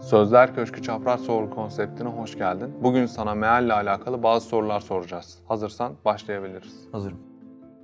Sözler Köşkü Çapraz Soru konseptine hoş geldin. Bugün sana mealle alakalı bazı sorular soracağız. Hazırsan başlayabiliriz. Hazırım.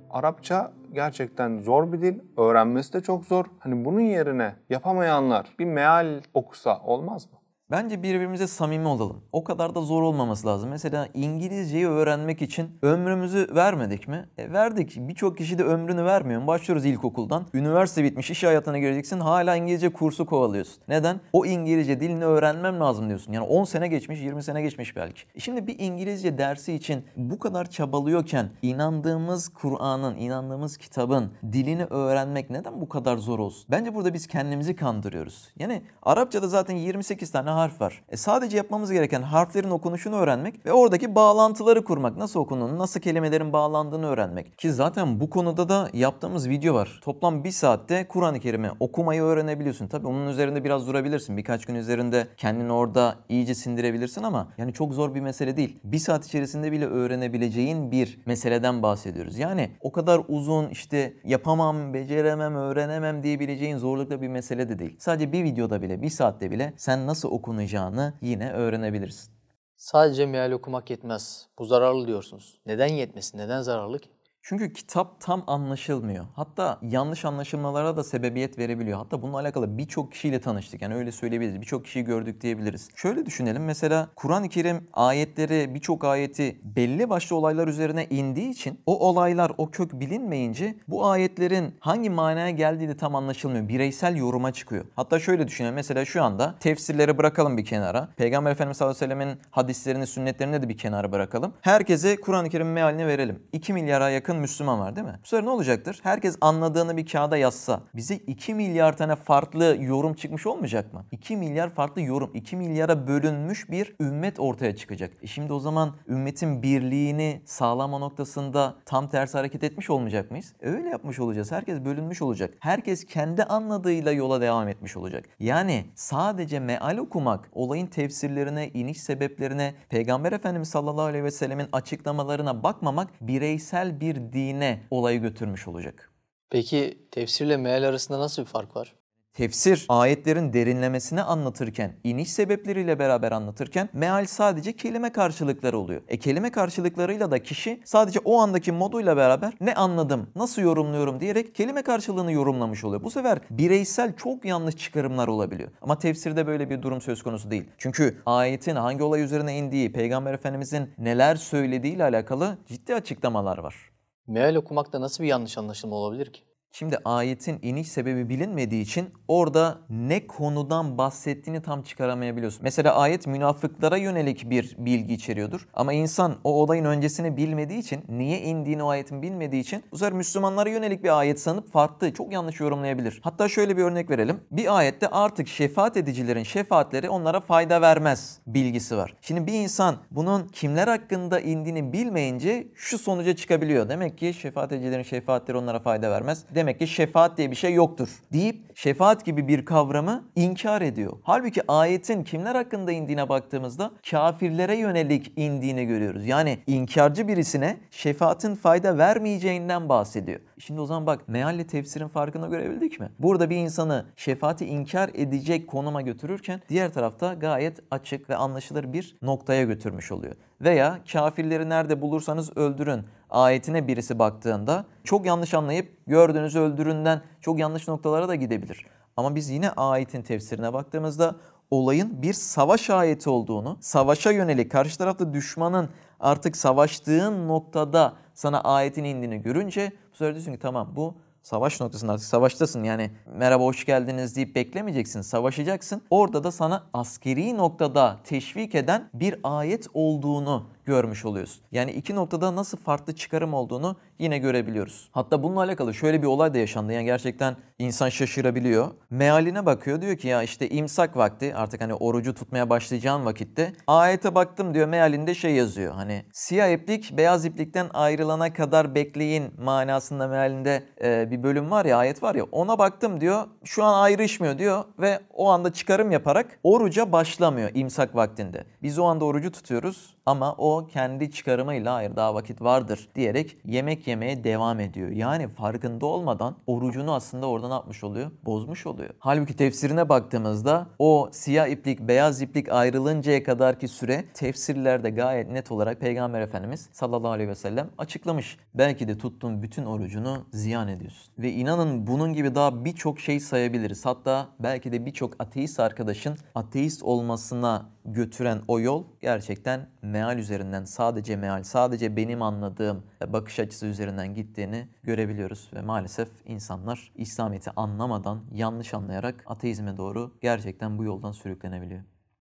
Arapça gerçekten zor bir dil. Öğrenmesi de çok zor. Hani bunun yerine yapamayanlar bir meal okusa olmaz mı? Bence birbirimize samimi olalım. O kadar da zor olmaması lazım. Mesela İngilizceyi öğrenmek için ömrümüzü vermedik mi? E, verdik. Birçok kişi de ömrünü vermiyor. Başlıyoruz ilkokuldan. Üniversite bitmiş, iş hayatına gireceksin. Hala İngilizce kursu kovalıyorsun. Neden? O İngilizce dilini öğrenmem lazım diyorsun. Yani 10 sene geçmiş, 20 sene geçmiş belki. E şimdi bir İngilizce dersi için bu kadar çabalıyorken inandığımız Kur'an'ın, inandığımız kitabın dilini öğrenmek neden bu kadar zor olsun? Bence burada biz kendimizi kandırıyoruz. Yani Arapçada zaten 28 tane harf var. E sadece yapmamız gereken harflerin okunuşunu öğrenmek ve oradaki bağlantıları kurmak. Nasıl okunduğunu, nasıl kelimelerin bağlandığını öğrenmek. Ki zaten bu konuda da yaptığımız video var. Toplam bir saatte Kur'an-ı Kerim'i okumayı öğrenebiliyorsun. Tabii onun üzerinde biraz durabilirsin. Birkaç gün üzerinde kendini orada iyice sindirebilirsin ama yani çok zor bir mesele değil. Bir saat içerisinde bile öğrenebileceğin bir meseleden bahsediyoruz. Yani o kadar uzun işte yapamam, beceremem, öğrenemem diyebileceğin zorlukta bir mesele de değil. Sadece bir videoda bile, bir saatte bile sen nasıl okunacağını yine öğrenebilirsin. Sadece meal okumak yetmez. Bu zararlı diyorsunuz. Neden yetmesin? Neden zararlı ki? Çünkü kitap tam anlaşılmıyor. Hatta yanlış anlaşılmalara da sebebiyet verebiliyor. Hatta bununla alakalı birçok kişiyle tanıştık. Yani öyle söyleyebiliriz. Birçok kişiyi gördük diyebiliriz. Şöyle düşünelim. Mesela Kur'an-ı Kerim ayetleri, birçok ayeti belli başlı olaylar üzerine indiği için o olaylar, o kök bilinmeyince bu ayetlerin hangi manaya geldiği de tam anlaşılmıyor. Bireysel yoruma çıkıyor. Hatta şöyle düşünelim. Mesela şu anda tefsirleri bırakalım bir kenara. Peygamber Efendimiz sallallahu aleyhi ve sellemin hadislerini, sünnetlerini de bir kenara bırakalım. Herkese Kur'an-ı Kerim mealini verelim. 2 milyara yakın Müslüman var değil mi? Bu sefer ne olacaktır? Herkes anladığını bir kağıda yazsa bize 2 milyar tane farklı yorum çıkmış olmayacak mı? 2 milyar farklı yorum, 2 milyara bölünmüş bir ümmet ortaya çıkacak. E şimdi o zaman ümmetin birliğini sağlama noktasında tam tersi hareket etmiş olmayacak mıyız? E öyle yapmış olacağız. Herkes bölünmüş olacak. Herkes kendi anladığıyla yola devam etmiş olacak. Yani sadece meal okumak, olayın tefsirlerine, iniş sebeplerine, Peygamber Efendimiz sallallahu aleyhi ve sellemin açıklamalarına bakmamak bireysel bir dine olayı götürmüş olacak. Peki tefsirle meal arasında nasıl bir fark var? Tefsir ayetlerin derinlemesine anlatırken, iniş sebepleriyle beraber anlatırken meal sadece kelime karşılıkları oluyor. E kelime karşılıklarıyla da kişi sadece o andaki moduyla beraber ne anladım, nasıl yorumluyorum diyerek kelime karşılığını yorumlamış oluyor. Bu sefer bireysel çok yanlış çıkarımlar olabiliyor. Ama tefsirde böyle bir durum söz konusu değil. Çünkü ayetin hangi olay üzerine indiği, Peygamber Efendimizin neler söylediğiyle alakalı ciddi açıklamalar var. Meal okumakta nasıl bir yanlış anlaşılma olabilir ki? Şimdi ayetin iniş sebebi bilinmediği için orada ne konudan bahsettiğini tam çıkaramayabiliyorsun. Mesela ayet münafıklara yönelik bir bilgi içeriyordur. Ama insan o olayın öncesini bilmediği için, niye indiğini o ayetin bilmediği için bu sefer Müslümanlara yönelik bir ayet sanıp farklı, çok yanlış yorumlayabilir. Hatta şöyle bir örnek verelim. Bir ayette artık şefaat edicilerin şefaatleri onlara fayda vermez bilgisi var. Şimdi bir insan bunun kimler hakkında indiğini bilmeyince şu sonuca çıkabiliyor. Demek ki şefaat edicilerin şefaatleri onlara fayda vermez. Demek ki şefaat diye bir şey yoktur deyip şefaat gibi bir kavramı inkar ediyor. Halbuki ayetin kimler hakkında indiğine baktığımızda kafirlere yönelik indiğini görüyoruz. Yani inkarcı birisine şefaatin fayda vermeyeceğinden bahsediyor. Şimdi o zaman bak mealle tefsirin farkını görebildik mi? Burada bir insanı şefaati inkar edecek konuma götürürken diğer tarafta gayet açık ve anlaşılır bir noktaya götürmüş oluyor. Veya kafirleri nerede bulursanız öldürün ayetine birisi baktığında çok yanlış anlayıp gördüğünüzü öldüründen çok yanlış noktalara da gidebilir. Ama biz yine ayetin tefsirine baktığımızda olayın bir savaş ayeti olduğunu, savaşa yönelik karşı tarafta düşmanın artık savaştığın noktada sana ayetin indiğini görünce bu sefer diyorsun ki tamam bu savaş noktasında artık savaştasın yani merhaba hoş geldiniz deyip beklemeyeceksin savaşacaksın. Orada da sana askeri noktada teşvik eden bir ayet olduğunu görmüş oluyorsun. Yani iki noktada nasıl farklı çıkarım olduğunu yine görebiliyoruz. Hatta bununla alakalı şöyle bir olay da yaşandı. Yani gerçekten insan şaşırabiliyor. Mealine bakıyor diyor ki ya işte imsak vakti artık hani orucu tutmaya başlayacağın vakitte ayete baktım diyor mealinde şey yazıyor. Hani siyah iplik beyaz iplikten ayrılana kadar bekleyin manasında mealinde e, bir bölüm var ya ayet var ya ona baktım diyor şu an ayrışmıyor diyor ve o anda çıkarım yaparak oruca başlamıyor imsak vaktinde. Biz o anda orucu tutuyoruz Ama o kendi çıkarımıyla hayır daha vakit vardır diyerek yemek yemeye devam ediyor. Yani farkında olmadan orucunu aslında oradan atmış oluyor, bozmuş oluyor. Halbuki tefsirine baktığımızda o siyah iplik, beyaz iplik ayrılıncaya kadarki süre tefsirlerde gayet net olarak Peygamber Efendimiz sallallahu aleyhi ve sellem açıklamış. Belki de tuttuğun bütün orucunu ziyan ediyorsun. Ve inanın bunun gibi daha birçok şey sayabiliriz. Hatta belki de birçok ateist arkadaşın ateist olmasına götüren o yol gerçekten meal üzerinden sadece meal, sadece benim anladığım bakış açısı üzerinden gittiğini görebiliyoruz. Ve maalesef insanlar İslamiyet'i anlamadan, yanlış anlayarak ateizme doğru gerçekten bu yoldan sürüklenebiliyor.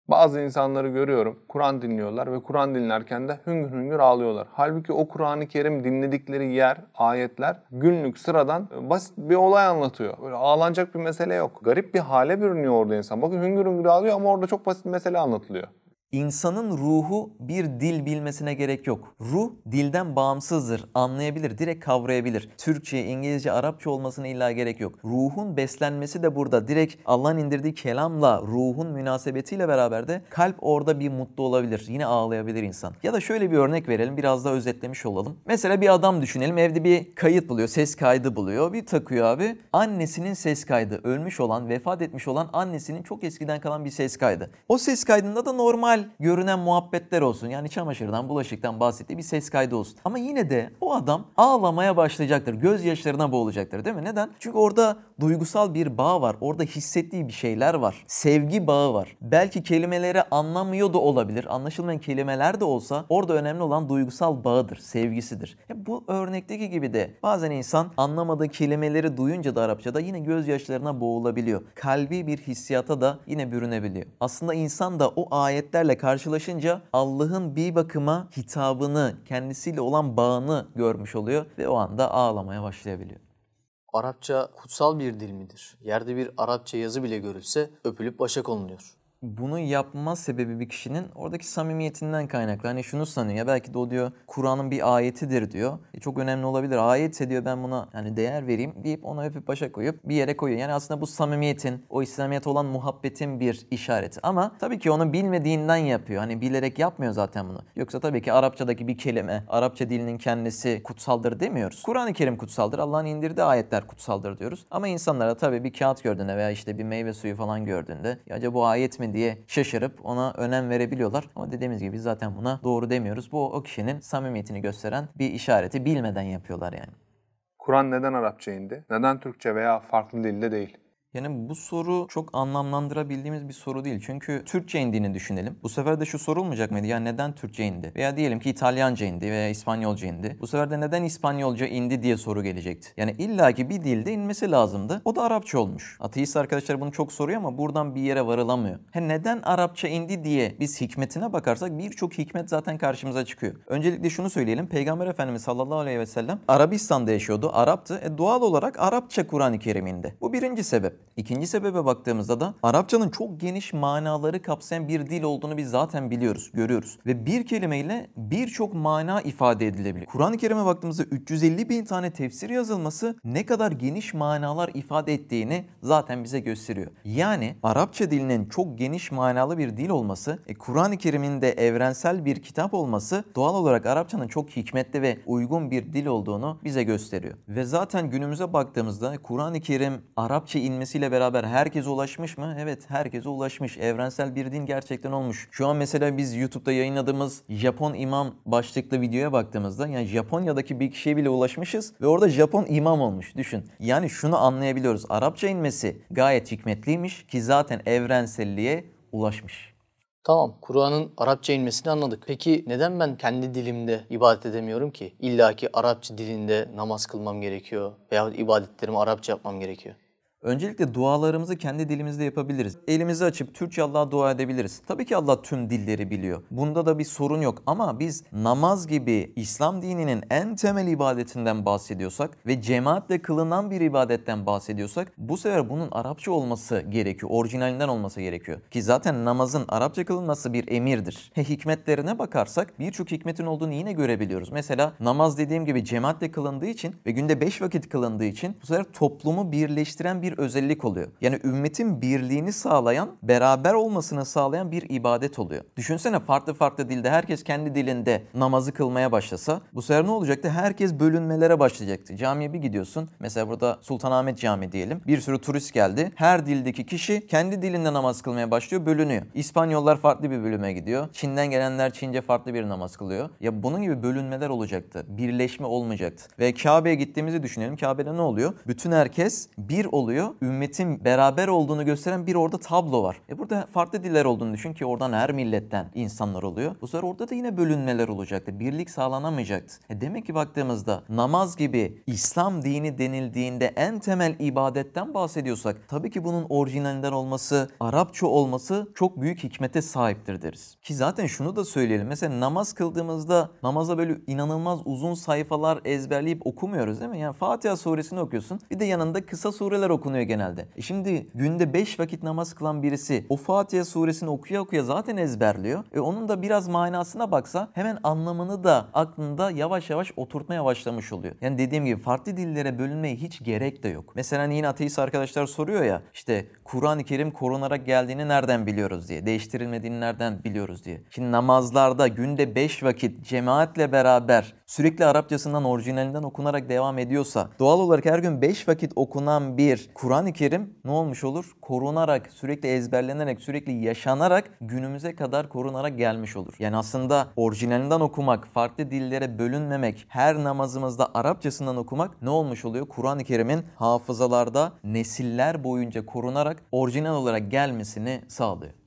Bazı insanları görüyorum. Kur'an dinliyorlar ve Kur'an dinlerken de hüngür hüngür ağlıyorlar. Halbuki o Kur'an-ı Kerim dinledikleri yer, ayetler günlük sıradan basit bir olay anlatıyor. Böyle ağlanacak bir mesele yok. Garip bir hale bürünüyor orada insan. Bakın hüngür hüngür ağlıyor ama orada çok basit bir mesele anlatılıyor. İnsanın ruhu bir dil bilmesine gerek yok. Ruh dilden bağımsızdır, anlayabilir, direkt kavrayabilir. Türkçe, İngilizce, Arapça olmasına illa gerek yok. Ruhun beslenmesi de burada. Direkt Allah'ın indirdiği kelamla ruhun münasebetiyle beraber de kalp orada bir mutlu olabilir. Yine ağlayabilir insan. Ya da şöyle bir örnek verelim, biraz daha özetlemiş olalım. Mesela bir adam düşünelim, evde bir kayıt buluyor, ses kaydı buluyor. Bir takıyor abi. Annesinin ses kaydı, ölmüş olan, vefat etmiş olan annesinin çok eskiden kalan bir ses kaydı. O ses kaydında da normal görünen muhabbetler olsun. Yani çamaşırdan, bulaşıktan bahsettiği bir ses kaydı olsun. Ama yine de o adam ağlamaya başlayacaktır. Gözyaşlarına boğulacaktır değil mi? Neden? Çünkü orada duygusal bir bağ var. Orada hissettiği bir şeyler var. Sevgi bağı var. Belki kelimeleri anlamıyor da olabilir. Anlaşılmayan kelimeler de olsa orada önemli olan duygusal bağıdır, sevgisidir. Ya bu örnekteki gibi de bazen insan anlamadığı kelimeleri duyunca da Arapçada yine gözyaşlarına boğulabiliyor. Kalbi bir hissiyata da yine bürünebiliyor. Aslında insan da o ayetlerle karşılaşınca Allah'ın bir bakıma hitabını, kendisiyle olan bağını görmüş oluyor ve o anda ağlamaya başlayabiliyor. Arapça kutsal bir dil midir? Yerde bir Arapça yazı bile görülse öpülüp başa konuluyor. Bunu yapma sebebi bir kişinin oradaki samimiyetinden kaynaklı. Hani şunu sanıyor ya belki de o diyor Kur'an'ın bir ayetidir diyor. E çok önemli olabilir. Ayetse diyor ben buna yani değer vereyim deyip ona öpüp başa koyup bir yere koyuyor. Yani aslında bu samimiyetin, o İslamiyet olan muhabbetin bir işareti. Ama tabii ki onu bilmediğinden yapıyor. Hani bilerek yapmıyor zaten bunu. Yoksa tabii ki Arapçadaki bir kelime, Arapça dilinin kendisi kutsaldır demiyoruz. Kur'an-ı Kerim kutsaldır. Allah'ın indirdiği ayetler kutsaldır diyoruz. Ama insanlara tabii bir kağıt gördüğünde veya işte bir meyve suyu falan gördüğünde ya acaba bu ayet diye şaşırıp ona önem verebiliyorlar. Ama dediğimiz gibi zaten buna doğru demiyoruz. Bu o kişinin samimiyetini gösteren bir işareti bilmeden yapıyorlar yani. Kur'an neden Arapça indi? Neden Türkçe veya farklı dilde değil? Yani bu soru çok anlamlandırabildiğimiz bir soru değil. Çünkü Türkçe indiğini düşünelim. Bu sefer de şu sorulmayacak mıydı? Ya neden Türkçe indi? Veya diyelim ki İtalyanca indi veya İspanyolca indi. Bu sefer de neden İspanyolca indi diye soru gelecekti. Yani illaki bir dilde inmesi lazımdı. O da Arapça olmuş. Ateist arkadaşlar bunu çok soruyor ama buradan bir yere varılamıyor. He neden Arapça indi diye biz hikmetine bakarsak birçok hikmet zaten karşımıza çıkıyor. Öncelikle şunu söyleyelim. Peygamber Efendimiz sallallahu aleyhi ve sellem Arabistan'da yaşıyordu. Arap'tı. E doğal olarak Arapça Kur'an-ı Kerim indi. Bu birinci sebep. İkinci sebebe baktığımızda da Arapçanın çok geniş manaları kapsayan bir dil olduğunu biz zaten biliyoruz, görüyoruz. Ve bir kelimeyle birçok mana ifade edilebiliyor. Kur'an-ı Kerim'e baktığımızda 350 bin tane tefsir yazılması ne kadar geniş manalar ifade ettiğini zaten bize gösteriyor. Yani Arapça dilinin çok geniş manalı bir dil olması, e, Kur'an-ı Kerim'in de evrensel bir kitap olması doğal olarak Arapçanın çok hikmetli ve uygun bir dil olduğunu bize gösteriyor. Ve zaten günümüze baktığımızda Kur'an-ı Kerim Arapça inmesiyle beraber herkese ulaşmış mı? Evet herkese ulaşmış. Evrensel bir din gerçekten olmuş. Şu an mesela biz YouTube'da yayınladığımız Japon imam başlıklı videoya baktığımızda yani Japonya'daki bir kişiye bile ulaşmışız ve orada Japon imam olmuş. Düşün. Yani şunu anlayabiliyoruz. Arapça inmesi gayet hikmetliymiş ki zaten evrenselliğe ulaşmış. Tamam, Kur'an'ın Arapça inmesini anladık. Peki neden ben kendi dilimde ibadet edemiyorum ki? İlla ki Arapça dilinde namaz kılmam gerekiyor veya ibadetlerimi Arapça yapmam gerekiyor. Öncelikle dualarımızı kendi dilimizde yapabiliriz. Elimizi açıp Türkçe Allah'a dua edebiliriz. Tabii ki Allah tüm dilleri biliyor. Bunda da bir sorun yok ama biz namaz gibi İslam dininin en temel ibadetinden bahsediyorsak ve cemaatle kılınan bir ibadetten bahsediyorsak bu sefer bunun Arapça olması gerekiyor. Orijinalinden olması gerekiyor. Ki zaten namazın Arapça kılınması bir emirdir. He, hikmetlerine bakarsak birçok hikmetin olduğunu yine görebiliyoruz. Mesela namaz dediğim gibi cemaatle kılındığı için ve günde 5 vakit kılındığı için bu sefer toplumu birleştiren bir bir özellik oluyor. Yani ümmetin birliğini sağlayan, beraber olmasını sağlayan bir ibadet oluyor. Düşünsene farklı farklı dilde herkes kendi dilinde namazı kılmaya başlasa bu sefer ne olacaktı? Herkes bölünmelere başlayacaktı. Camiye bir gidiyorsun. Mesela burada Sultanahmet Camii diyelim. Bir sürü turist geldi. Her dildeki kişi kendi dilinde namaz kılmaya başlıyor, bölünüyor. İspanyollar farklı bir bölüme gidiyor. Çin'den gelenler Çince farklı bir namaz kılıyor. Ya bunun gibi bölünmeler olacaktı. Birleşme olmayacaktı. Ve Kabe'ye gittiğimizi düşünelim. Kabe'de ne oluyor? Bütün herkes bir oluyor. Ümmetin beraber olduğunu gösteren bir orada tablo var. E burada farklı diller olduğunu düşün ki oradan her milletten insanlar oluyor. Bu sefer orada da yine bölünmeler olacaktı. Birlik sağlanamayacaktı. E demek ki baktığımızda namaz gibi İslam dini denildiğinde en temel ibadetten bahsediyorsak tabii ki bunun orijinalinden olması, Arapça olması çok büyük hikmete sahiptir deriz. Ki zaten şunu da söyleyelim. Mesela namaz kıldığımızda namaza böyle inanılmaz uzun sayfalar ezberleyip okumuyoruz değil mi? Yani Fatiha suresini okuyorsun. Bir de yanında kısa sureler okunuyor genelde. E şimdi günde 5 vakit namaz kılan birisi o Fatiha suresini okuya okuya zaten ezberliyor. E onun da biraz manasına baksa hemen anlamını da aklında yavaş yavaş oturtmaya başlamış oluyor. Yani dediğim gibi farklı dillere bölünmeye hiç gerek de yok. Mesela hani yine ateist arkadaşlar soruyor ya işte Kur'an-ı Kerim korunarak geldiğini nereden biliyoruz diye. Değiştirilmediğini nereden biliyoruz diye. Şimdi namazlarda günde 5 vakit cemaatle beraber sürekli Arapçasından orijinalinden okunarak devam ediyorsa doğal olarak her gün 5 vakit okunan bir Kur'an-ı Kerim ne olmuş olur? Korunarak, sürekli ezberlenerek, sürekli yaşanarak günümüze kadar korunarak gelmiş olur. Yani aslında orijinalinden okumak, farklı dillere bölünmemek, her namazımızda Arapçasından okumak ne olmuş oluyor? Kur'an-ı Kerim'in hafızalarda nesiller boyunca korunarak orijinal olarak gelmesini sağlıyor.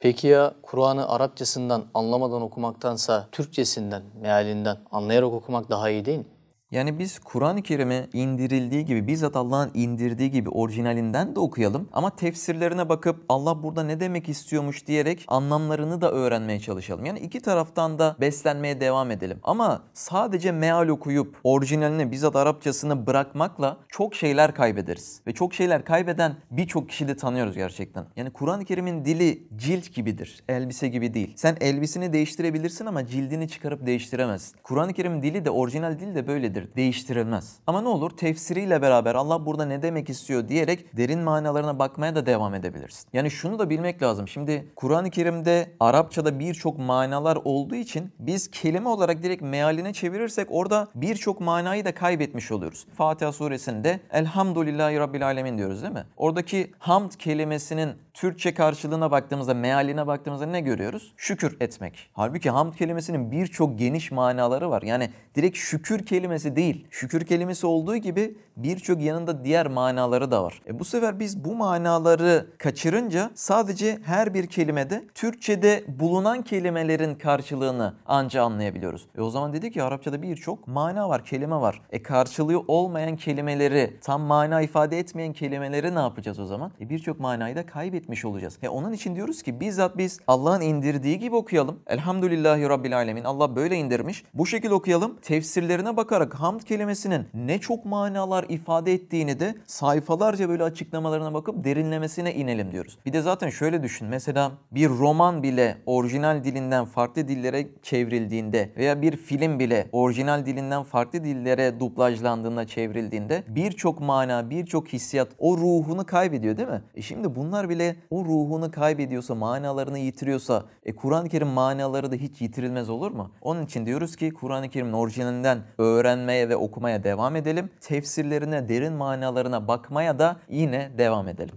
Peki ya Kur'an'ı Arapçasından anlamadan okumaktansa Türkçesinden, mealinden anlayarak okumak daha iyi değil mi? Yani biz Kur'an-ı Kerim'i indirildiği gibi, bizzat Allah'ın indirdiği gibi orijinalinden de okuyalım. Ama tefsirlerine bakıp Allah burada ne demek istiyormuş diyerek anlamlarını da öğrenmeye çalışalım. Yani iki taraftan da beslenmeye devam edelim. Ama sadece meal okuyup orijinalini, bizzat Arapçasını bırakmakla çok şeyler kaybederiz. Ve çok şeyler kaybeden birçok kişi de tanıyoruz gerçekten. Yani Kur'an-ı Kerim'in dili cilt gibidir, elbise gibi değil. Sen elbiseni değiştirebilirsin ama cildini çıkarıp değiştiremezsin. Kur'an-ı Kerim'in dili de orijinal dil de böyledir değiştirilmez. Ama ne olur tefsiriyle beraber Allah burada ne demek istiyor diyerek derin manalarına bakmaya da devam edebilirsin. Yani şunu da bilmek lazım. Şimdi Kur'an-ı Kerim'de Arapçada birçok manalar olduğu için biz kelime olarak direkt mealine çevirirsek orada birçok manayı da kaybetmiş oluyoruz. Fatiha suresinde Elhamdülillahi Rabbil Alemin diyoruz değil mi? Oradaki hamd kelimesinin Türkçe karşılığına baktığımızda, mealine baktığımızda ne görüyoruz? Şükür etmek. Halbuki hamd kelimesinin birçok geniş manaları var. Yani direkt şükür kelimesi değil. Şükür kelimesi olduğu gibi birçok yanında diğer manaları da var. E bu sefer biz bu manaları kaçırınca sadece her bir kelimede Türkçede bulunan kelimelerin karşılığını anca anlayabiliyoruz. E o zaman dedi ki Arapçada birçok mana var, kelime var. E karşılığı olmayan kelimeleri, tam mana ifade etmeyen kelimeleri ne yapacağız o zaman? E birçok manayı da kaybetmiş olacağız. E onun için diyoruz ki bizzat biz Allah'ın indirdiği gibi okuyalım. Elhamdülillahi Rabbil Alemin. Allah böyle indirmiş. Bu şekilde okuyalım. Tefsirlerine bakarak hamd kelimesinin ne çok manalar ifade ettiğini de sayfalarca böyle açıklamalarına bakıp derinlemesine inelim diyoruz. Bir de zaten şöyle düşün. Mesela bir roman bile orijinal dilinden farklı dillere çevrildiğinde veya bir film bile orijinal dilinden farklı dillere dublajlandığında çevrildiğinde birçok mana, birçok hissiyat o ruhunu kaybediyor değil mi? E şimdi bunlar bile o ruhunu kaybediyorsa, manalarını yitiriyorsa e Kur'an-ı Kerim manaları da hiç yitirilmez olur mu? Onun için diyoruz ki Kur'an-ı Kerim'in orijinalinden öğrenmeye ve okumaya devam edelim. Tefsirlerine, derin manalarına bakmaya da yine devam edelim.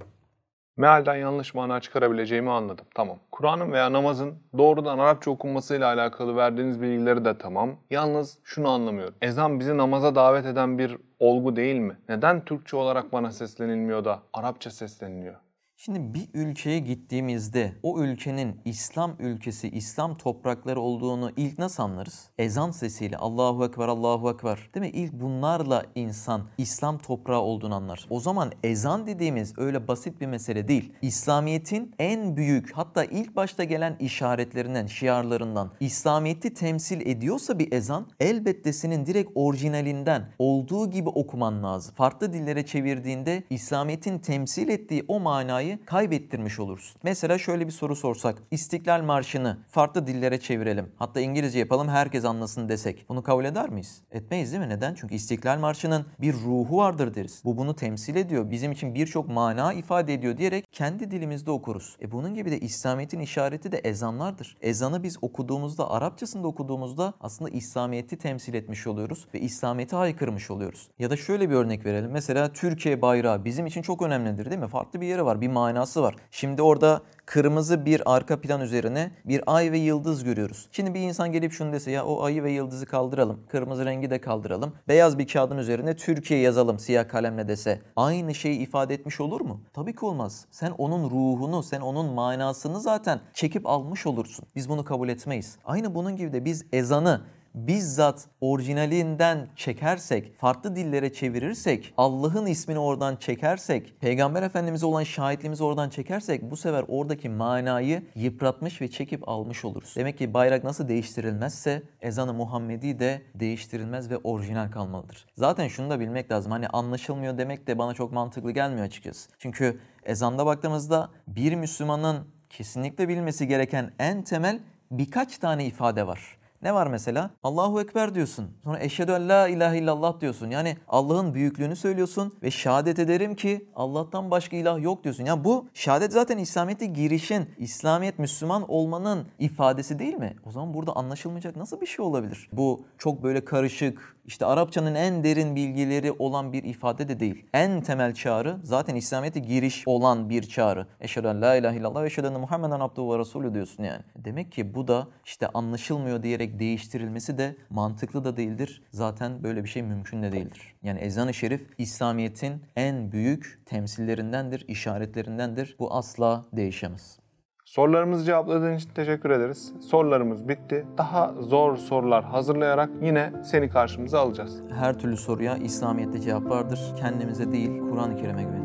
Mealden yanlış mana çıkarabileceğimi anladım. Tamam. Kur'an'ın veya namazın doğrudan Arapça okunmasıyla alakalı verdiğiniz bilgileri de tamam. Yalnız şunu anlamıyorum. Ezan bizi namaza davet eden bir olgu değil mi? Neden Türkçe olarak bana seslenilmiyor da Arapça sesleniliyor? Şimdi bir ülkeye gittiğimizde o ülkenin İslam ülkesi, İslam toprakları olduğunu ilk nasıl anlarız? Ezan sesiyle Allahu Ekber, Allahu Ekber. Değil mi? İlk bunlarla insan İslam toprağı olduğunu anlar. O zaman ezan dediğimiz öyle basit bir mesele değil. İslamiyet'in en büyük hatta ilk başta gelen işaretlerinden, şiarlarından İslamiyet'i temsil ediyorsa bir ezan elbette senin direkt orijinalinden olduğu gibi okuman lazım. Farklı dillere çevirdiğinde İslamiyet'in temsil ettiği o manayı kaybettirmiş olursun. Mesela şöyle bir soru sorsak. İstiklal Marşı'nı farklı dillere çevirelim. Hatta İngilizce yapalım herkes anlasın desek. Bunu kabul eder miyiz? Etmeyiz değil mi? Neden? Çünkü İstiklal Marşı'nın bir ruhu vardır deriz. Bu bunu temsil ediyor. Bizim için birçok mana ifade ediyor diyerek kendi dilimizde okuruz. E bunun gibi de İslamiyet'in işareti de ezanlardır. Ezanı biz okuduğumuzda, Arapçasında okuduğumuzda aslında İslamiyet'i temsil etmiş oluyoruz ve İslamiyet'i haykırmış oluyoruz. Ya da şöyle bir örnek verelim. Mesela Türkiye bayrağı bizim için çok önemlidir değil mi? Farklı bir yeri var, bir manası var. Şimdi orada kırmızı bir arka plan üzerine bir ay ve yıldız görüyoruz. Şimdi bir insan gelip şunu dese ya o ayı ve yıldızı kaldıralım. Kırmızı rengi de kaldıralım. Beyaz bir kağıdın üzerine Türkiye yazalım siyah kalemle dese. Aynı şeyi ifade etmiş olur mu? Tabii ki olmaz. Sen onun ruhunu, sen onun manasını zaten çekip almış olursun. Biz bunu kabul etmeyiz. Aynı bunun gibi de biz ezanı bizzat orijinalinden çekersek, farklı dillere çevirirsek, Allah'ın ismini oradan çekersek, Peygamber Efendimiz'e olan şahitliğimizi oradan çekersek bu sefer oradaki manayı yıpratmış ve çekip almış oluruz. Demek ki bayrak nasıl değiştirilmezse ezanı Muhammedi de değiştirilmez ve orijinal kalmalıdır. Zaten şunu da bilmek lazım. Hani anlaşılmıyor demek de bana çok mantıklı gelmiyor açıkçası. Çünkü ezanda baktığımızda bir Müslümanın kesinlikle bilmesi gereken en temel birkaç tane ifade var. Ne var mesela? Allahu Ekber diyorsun. Sonra eşhedü en la ilahe illallah diyorsun. Yani Allah'ın büyüklüğünü söylüyorsun ve şehadet ederim ki Allah'tan başka ilah yok diyorsun. Ya bu şehadet zaten İslamiyet'e girişin, İslamiyet Müslüman olmanın ifadesi değil mi? O zaman burada anlaşılmayacak nasıl bir şey olabilir? Bu çok böyle karışık, işte Arapçanın en derin bilgileri olan bir ifade de değil. En temel çağrı zaten İslamiyet'e giriş olan bir çağrı. Eşhedü en la ilahe illallah ve eşhedü enne Muhammeden abduhu ve resulü diyorsun yani. Demek ki bu da işte anlaşılmıyor diyerek değiştirilmesi de mantıklı da değildir. Zaten böyle bir şey mümkün de değildir. Yani ezan-ı şerif İslamiyet'in en büyük temsillerindendir, işaretlerindendir. Bu asla değişemez. Sorularımızı cevapladığın için teşekkür ederiz. Sorularımız bitti. Daha zor sorular hazırlayarak yine seni karşımıza alacağız. Her türlü soruya İslamiyet'te cevap vardır. Kendimize değil, Kur'an-ı Kerim'e güvenin.